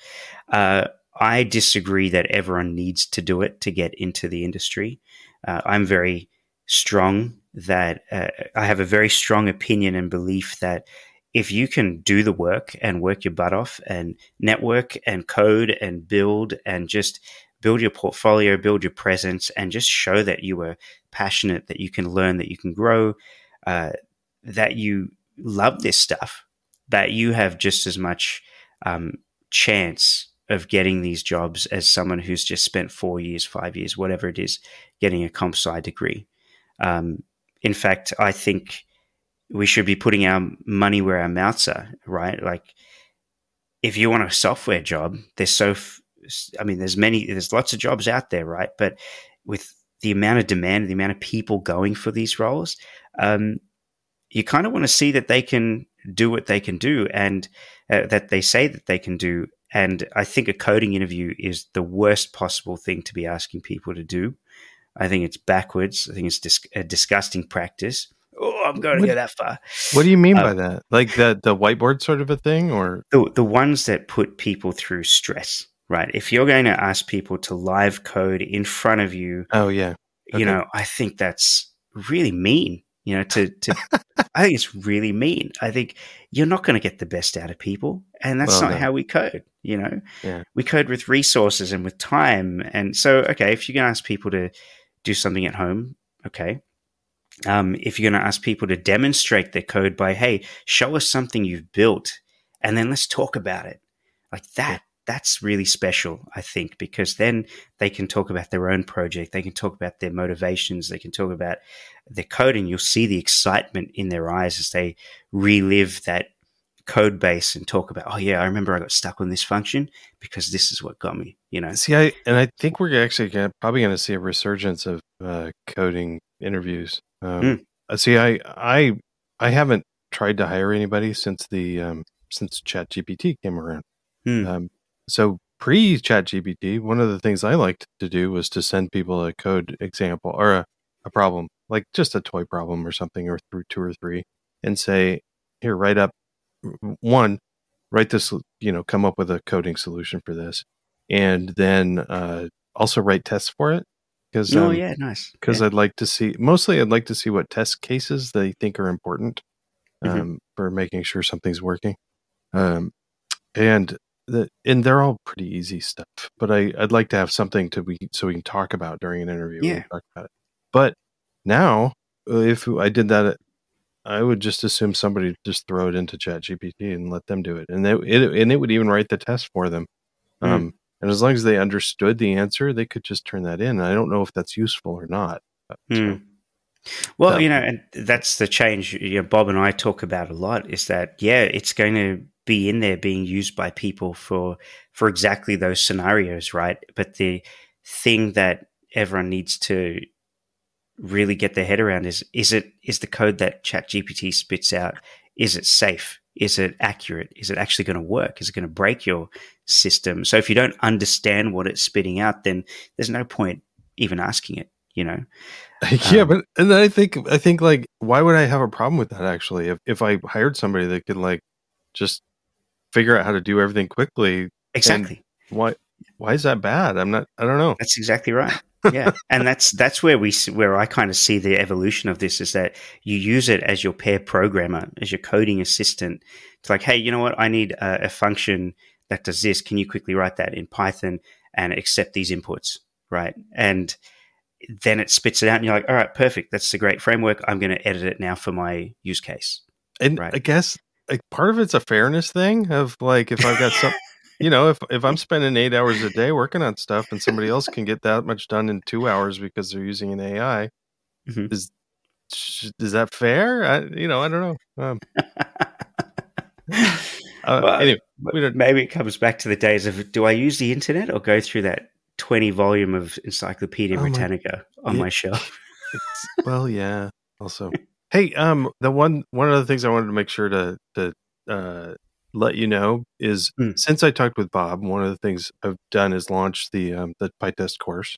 Uh, I disagree that everyone needs to do it to get into the industry. Uh, I'm very strong that uh, I have a very strong opinion and belief that if you can do the work and work your butt off and network and code and build and just build your portfolio, build your presence, and just show that you are passionate, that you can learn, that you can grow, uh, that you love this stuff, that you have just as much um, chance of getting these jobs as someone who's just spent four years, five years, whatever it is, getting a comp sci degree. Um, in fact, I think we should be putting our money where our mouths are, right? Like, if you want a software job, there's so, I mean, there's many, there's lots of jobs out there, right? But with the amount of demand, the amount of people going for these roles, um, you kind of want to see that they can do what they can do and uh, that they say that they can do. And I think a coding interview is the worst possible thing to be asking people to do. I think it's backwards. I think it's dis- a disgusting practice. Oh, I'm going to go that far. What do you mean um, by that? Like the the whiteboard sort of a thing, or the the ones that put people through stress, right? If you're going to ask people to live code in front of you, oh yeah, okay. you know, I think that's really mean. You know, to to [LAUGHS] I think it's really mean. I think you're not going to get the best out of people, and that's well, not no. how we code. You know, yeah. we code with resources and with time, and so okay, if you're going to ask people to do something at home, okay. Um, if you're going to ask people to demonstrate their code by, hey, show us something you've built, and then let's talk about it, like that that's really special, I think, because then they can talk about their own project, they can talk about their motivations, they can talk about their code and You'll see the excitement in their eyes as they relive that code base and talk about, oh yeah, I remember I got stuck on this function because this is what got me. You know. See, I and I think we're actually gonna, probably going to see a resurgence of uh, coding interviews. Um, mm. See, I I I haven't tried to hire anybody since the um, since ChatGPT came around. Mm. Um, so pre ChatGPT, one of the things I liked to do was to send people a code example or a, a problem, like just a toy problem or something, or through two or three, and say, here, write up one, write this, you know, come up with a coding solution for this, and then uh, also write tests for it. Because oh um, yeah, nice. Because yeah. I'd like to see mostly I'd like to see what test cases they think are important mm-hmm. um, mm-hmm. for making sure something's working. Um, and the, and they're all pretty easy stuff. But I, I'd like to have something to be so we can talk about during an interview. Yeah. Talk about it. But now, if I did that, I would just assume somebody just throw it into Chat GPT and let them do it, and they, it and it would even write the test for them. Mm. Um, and as long as they understood the answer, they could just turn that in. I don't know if that's useful or not. Mm. well, you know, and that's the change. You know, Bob and I talk about a lot. Is that yeah, it's going to be in there being used by people for for exactly those scenarios, right? But the thing that everyone needs to really get their head around is is it is the code that ChatGPT spits out is it safe? Is it accurate? Is it actually going to work? Is it going to break your system? So if you don't understand what it's spitting out, then there's no point even asking it. You know. [LAUGHS] yeah, um, but and I think I think like why would I have a problem with that actually? If if I hired somebody that could like just figure out how to do everything quickly. Exactly. Why? Why is that bad? I'm not. I don't know. That's exactly right. [LAUGHS] yeah, and that's that's where we where I kind of see the evolution of this is that you use it as your pair programmer, as your coding assistant. It's like, hey, you know what? I need a, a function that does this. Can you quickly write that in Python and accept these inputs, right? And then it spits it out, and you're like, all right, perfect. That's a great framework. I'm going to edit it now for my use case. And right? I guess like part of it's a fairness thing of like if I've got some [LAUGHS] you know, if if I'm [LAUGHS] spending eight hours a day working on stuff and somebody else can get that much done in two hours because they're using an AI, mm-hmm. is is that fair? I, you know, I don't know. Um, [LAUGHS] uh, well, anyway, maybe it comes back to the days of do I use the internet or go through that twenty volume of Encyclopedia oh Britannica my, on my shelf? [LAUGHS] well, yeah. Also, Hey, um, the one one of the things I wanted to make sure to to uh, let you know is mm. since I talked with Bob, one of the things I've done is launch the um, the PyTest course,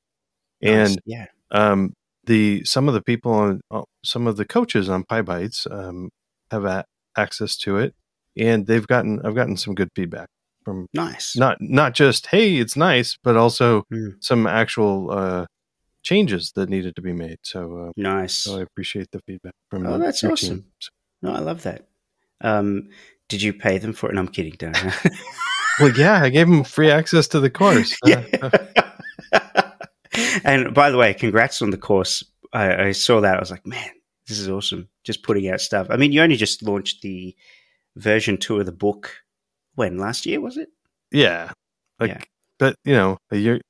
and yeah, um, the some of the people on uh, some of the coaches on Pybites um, have a- access to it, and they've gotten I've gotten some good feedback from nice not not just hey it's nice, but also mm. some actual uh, changes that needed to be made. So uh, nice. So I appreciate the feedback from. Oh, that's awesome. No, I love that. Um, did you pay them for it? No, I'm kidding. Don't. [LAUGHS] [LAUGHS] well, yeah, I gave them free access to the course. [LAUGHS] and by the way, congrats on the course. I, I saw that. I was like, man, this is awesome. Just putting out stuff. I mean, you only just launched the version two of the book when last year was it? Yeah, Like, Yeah. but you know, a year.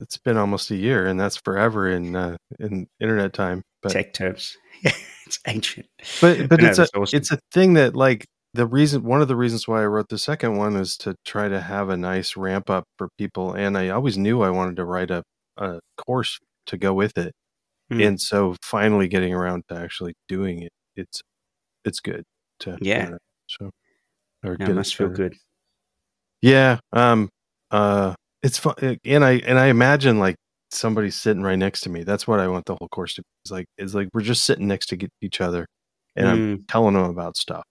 It's been almost a year, and that's forever in uh, in internet time. But Tech terms. Yeah, it's ancient. but but it's a awesome. it's a thing that like the reason one of the reasons why I wrote the second one is to try to have a nice ramp up for people, and I always knew I wanted to write a a course to go with it, Mm. and so finally getting around to actually doing it, it's it's good to Yeah. it. So or No, it must feel good. Yeah. Um. Uh. It's fun, and I and I imagine like somebody sitting right next to me. That's what I want the whole course to be. It's like it's like we're just sitting next to each other, and I'm Mm, telling them about stuff.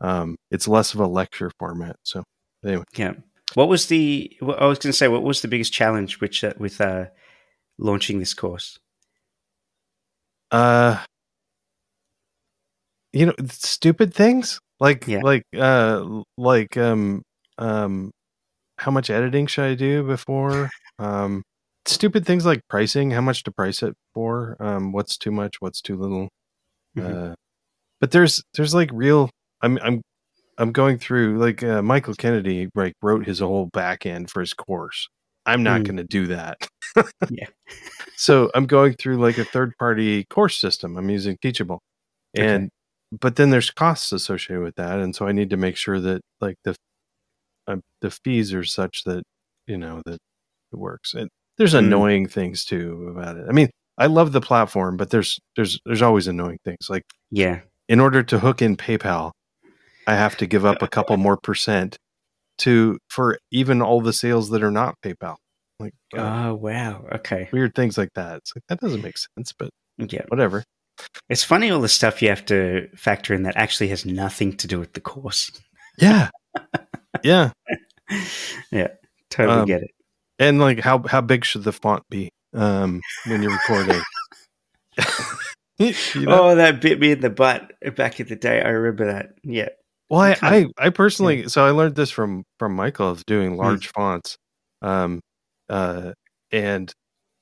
Um. It's less of a lecture format. So anyway, yeah. What was the? Well, I was going to say, what was the biggest challenge which uh, with uh, launching this course? uh, you know, stupid things like Yeah. like uh like um um how much editing should I do before um stupid things like pricing how much to price it for um what's too much what's too little Mhm. uh but there's there's like real I'm I'm I'm going through like uh, Michael Kennedy like wrote his whole back end for his course I'm not Mm. going to do that [LAUGHS] Yeah. so I'm going through like a third party course system I'm using Teachable Okay. and but then there's costs associated with that and so i need to make sure that like the uh, the fees are such that you know that it works and there's Mm. annoying things too about it i mean i love the platform but there's there's there's always annoying things like Yeah. in order to hook in paypal i have to give up a couple more percent to for even all the sales that are not paypal like uh, Oh wow. Okay. weird things like that it's like that doesn't make sense but Yeah. whatever It's funny all the stuff you have to factor in that actually has nothing to do with the course. yeah [LAUGHS] yeah yeah. Totally Um, get it. and like how how big should the font be um when you're recording [LAUGHS] you know? Oh, that bit me in the butt back in the day. I remember that. Yeah. Well I, I i personally so i learned this from from michael of Hmm. doing large fonts um uh and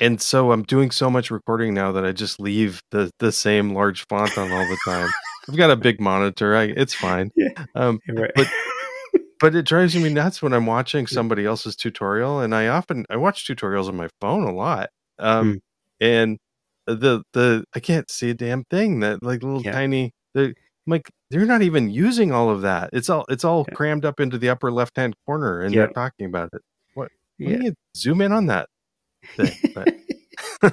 and so i'm doing so much recording now that i just leave the the same large font on all the time i've got a big monitor i it's fine [LAUGHS] Yeah. um Right. But- [LAUGHS] but it drives me nuts when I'm watching somebody else's tutorial, and I often I watch tutorials on my phone a lot, um, Hmm. and the the I can't see a damn thing that like little Yeah. tiny. The, I'm like they're not even using all of that. It's all it's all Yeah. crammed up into the upper left hand corner, and Yeah. they're talking about it. What? yeah. Me zoom in on that. Thing. [LAUGHS]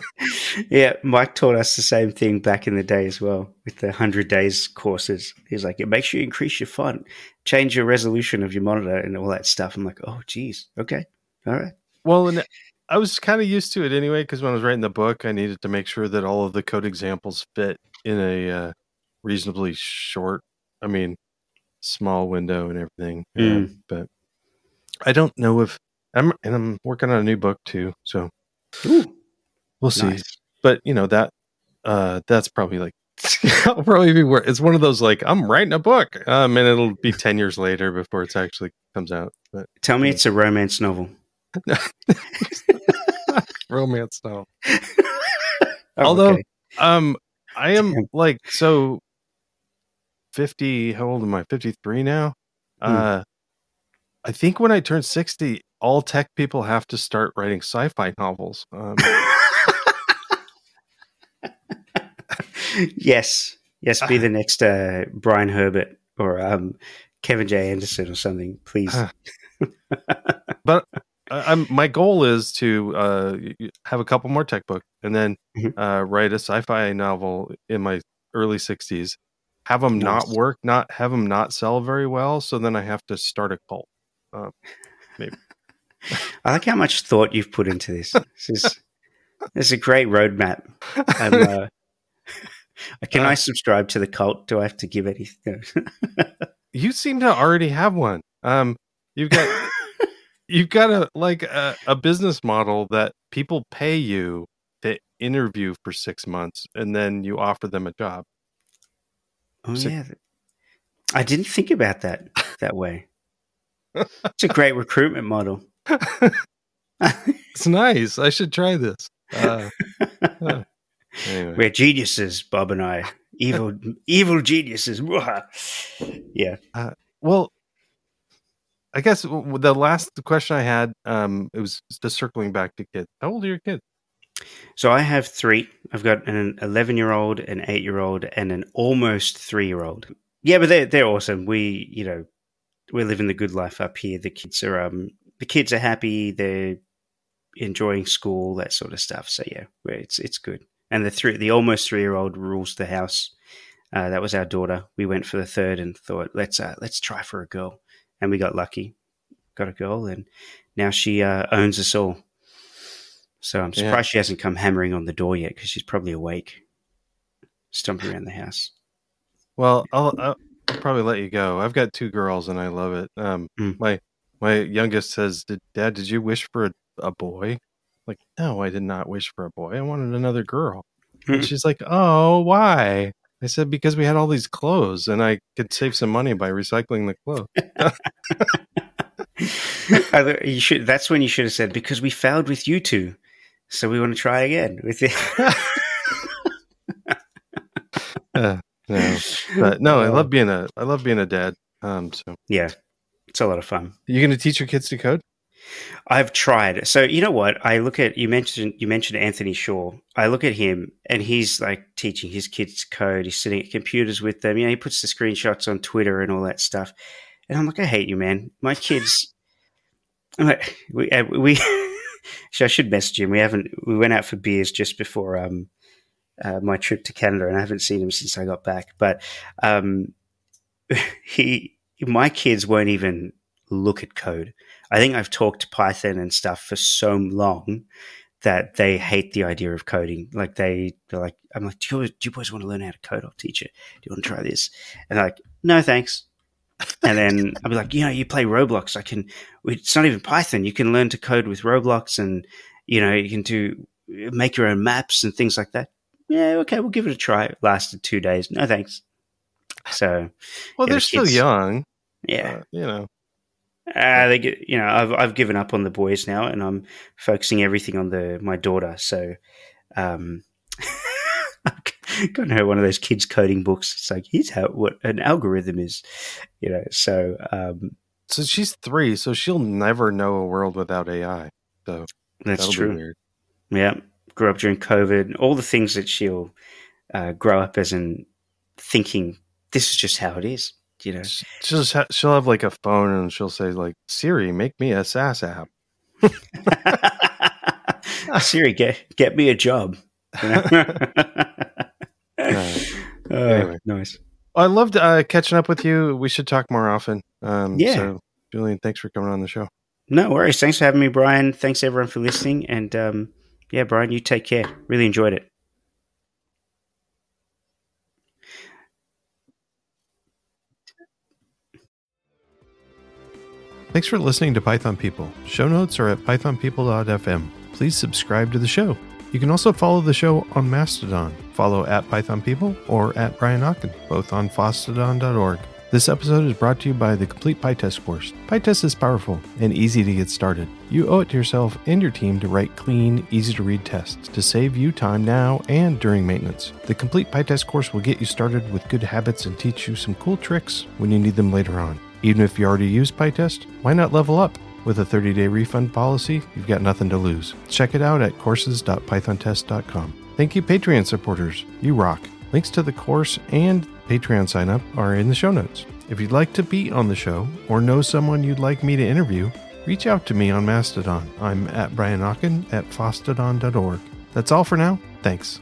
Yeah, Mike taught us the same thing back in the day as well with the 100 days courses. He's like, it makes you increase your font, change your resolution of your monitor, and all that stuff. I'm like, oh, geez. Okay. All right. well, and I was kind of used to it anyway because when I was writing the book, I needed to make sure that all of the code examples fit in a uh, reasonably short, I mean, small window and everything. Uh, Mm. but I don't know if I'm, and I'm working on a new book too, so Ooh, we'll see. nice. But you know that uh, that's probably like. [LAUGHS] I'll probably be where it's one of those like I'm writing a book, um, and it'll be ten years later before it actually comes out. But Tell me it's a romance novel. [LAUGHS] romance novel. [LAUGHS] Oh, Although- okay. Um, I am like so fifty. How old am I? Fifty three now. Hmm. Uh, I think when I turn sixty, all tech people have to start writing sci-fi novels. Um, [LAUGHS] yes. Yes, be the next uh, Brian Herbert or um, Kevin J. Anderson or something, please. [LAUGHS] Uh, but I- I'm my goal is to uh, have a couple more tech books and then Mhm. uh, write a sci-fi novel in my early sixties. Have them not work, not have them not sell very well. So then I have to start a cult. Maybe. [LAUGHS] I like how much thought you've put into this. This is [LAUGHS] this is a great roadmap. Uh, [LAUGHS] can I Uh, subscribe to the cult? Do I have to give anything? you seem to already have one. Um, you've got you've got a like a, a business model that people pay you to interview for six months, and then you offer them a job. Oh So- yeah, I didn't think about that that way. It's a great recruitment model. [LAUGHS] It's nice. I should try this. Uh, [LAUGHS] uh, anyway, We're geniuses, Bob and I. Evil, [LAUGHS] evil geniuses. yeah. well, I guess the last question I had, um, it was just circling back to kids. How old are your kids? So I have three. I've got an 11 year old, an eight year old, and an almost three year old. Yeah, but they're they're awesome. We you know we're living the good life up here. The kids are um the kids are happy. They're enjoying school, that sort of stuff. So yeah, it's it's good. And the three the almost three year old rules the house. Uh, that was our daughter. We went for the third and thought let's uh, let's try for a girl, and we got lucky, got a girl, and now she uh, owns us all. So I'm surprised yeah. she hasn't come hammering on the door yet because she's probably awake, stomping around the house. Well, I'll, I'll, probably let you go. I've got two girls and I love it. Um, mm. my my youngest says, did, "Dad, did you wish for a, a, boy?" Like, no, I did not wish for a boy. I wanted another girl. Mm. And she's like, "Oh, why?" I said, "Because we had all these clothes and I could save some money by recycling the clothes." [LAUGHS] [LAUGHS] you should. That's when you should have said, "Because we failed with you two." So we want to try again with it. [LAUGHS] uh, no, but no, I love being a I love being a dad. Um, so yeah, it's a lot of fun. Are you going to teach your kids to code? I've tried. So you know what? I look at you mentioned you mentioned Anthony Shaw. I look at him and he's like teaching his kids code. He's sitting at computers with them. You know, he puts the screenshots on Twitter and all that stuff. And I'm like, I hate you, man. My kids. [LAUGHS] I'm like, we uh, we so I should message him. We haven't. We went out for beers just before um, uh, my trip to Canada, and I haven't seen him since I got back. But um, [LAUGHS] he, my kids won't even look at code. I think I've talked Python and stuff for so long that they hate the idea of coding. Like they, they're like, I'm like, do you, do you boys want to learn how to code? I'll teach you. Do you want to try this? And like, no, thanks and then I'll be like, you know, you play Roblox. I can. It's not even Python. You can learn to code with Roblox, and you know, you can do make your own maps and things like that. Yeah, okay, we'll give it a try. It lasted two days. No thanks. So, well, they're still young. Yeah, uh, you know. Uh, they get, you know, I've I've given up on the boys now, and I'm focusing everything on the my daughter. So, um, [LAUGHS] gotten her one of those kids coding books. It's like here's how what an algorithm is, you know. So um, so she's three, so she'll never know a world without AI. So that's true. Yeah, grew up during COVID. All the things that she'll uh, grow up as and thinking this is just how it is. You know, she'll ha- she'll have like a phone and she'll say like Siri, make me a SaaS app. [LAUGHS] Siri, get get me a job. You know? [LAUGHS] Uh, anyway. Nice. I loved uh, catching up with you. We should talk more often. Um, yeah. So, Julian, thanks for coming on the show. No worries. Thanks for having me, Brian. Thanks everyone for listening. And um, yeah, Brian, you take care. Really enjoyed it. Thanks for listening to Python People. Show notes are at pythonpeople.fm. Please subscribe to the show. You can also follow the show on Mastodon. Follow at Python People or at Brian Okken, both on fosstodon.org. This episode is brought to you by the Complete PyTest course. PyTest is powerful and easy to get started. You owe it to yourself and your team to write clean, easy to read tests to save you time now and during maintenance. The Complete PyTest course will get you started with good habits and teach you some cool tricks when you need them later on. Even if you already use PyTest, why not level up? With a 30 day refund policy, you've got nothing to lose. Check it out at courses.pythontest.com. Thank you, Patreon supporters. You rock. Links to the course and Patreon sign up are in the show notes. If you'd like to be on the show or know someone you'd like me to interview, reach out to me on Mastodon. I'm at Brian Okken at fosstodon.org. That's all for now. Thanks.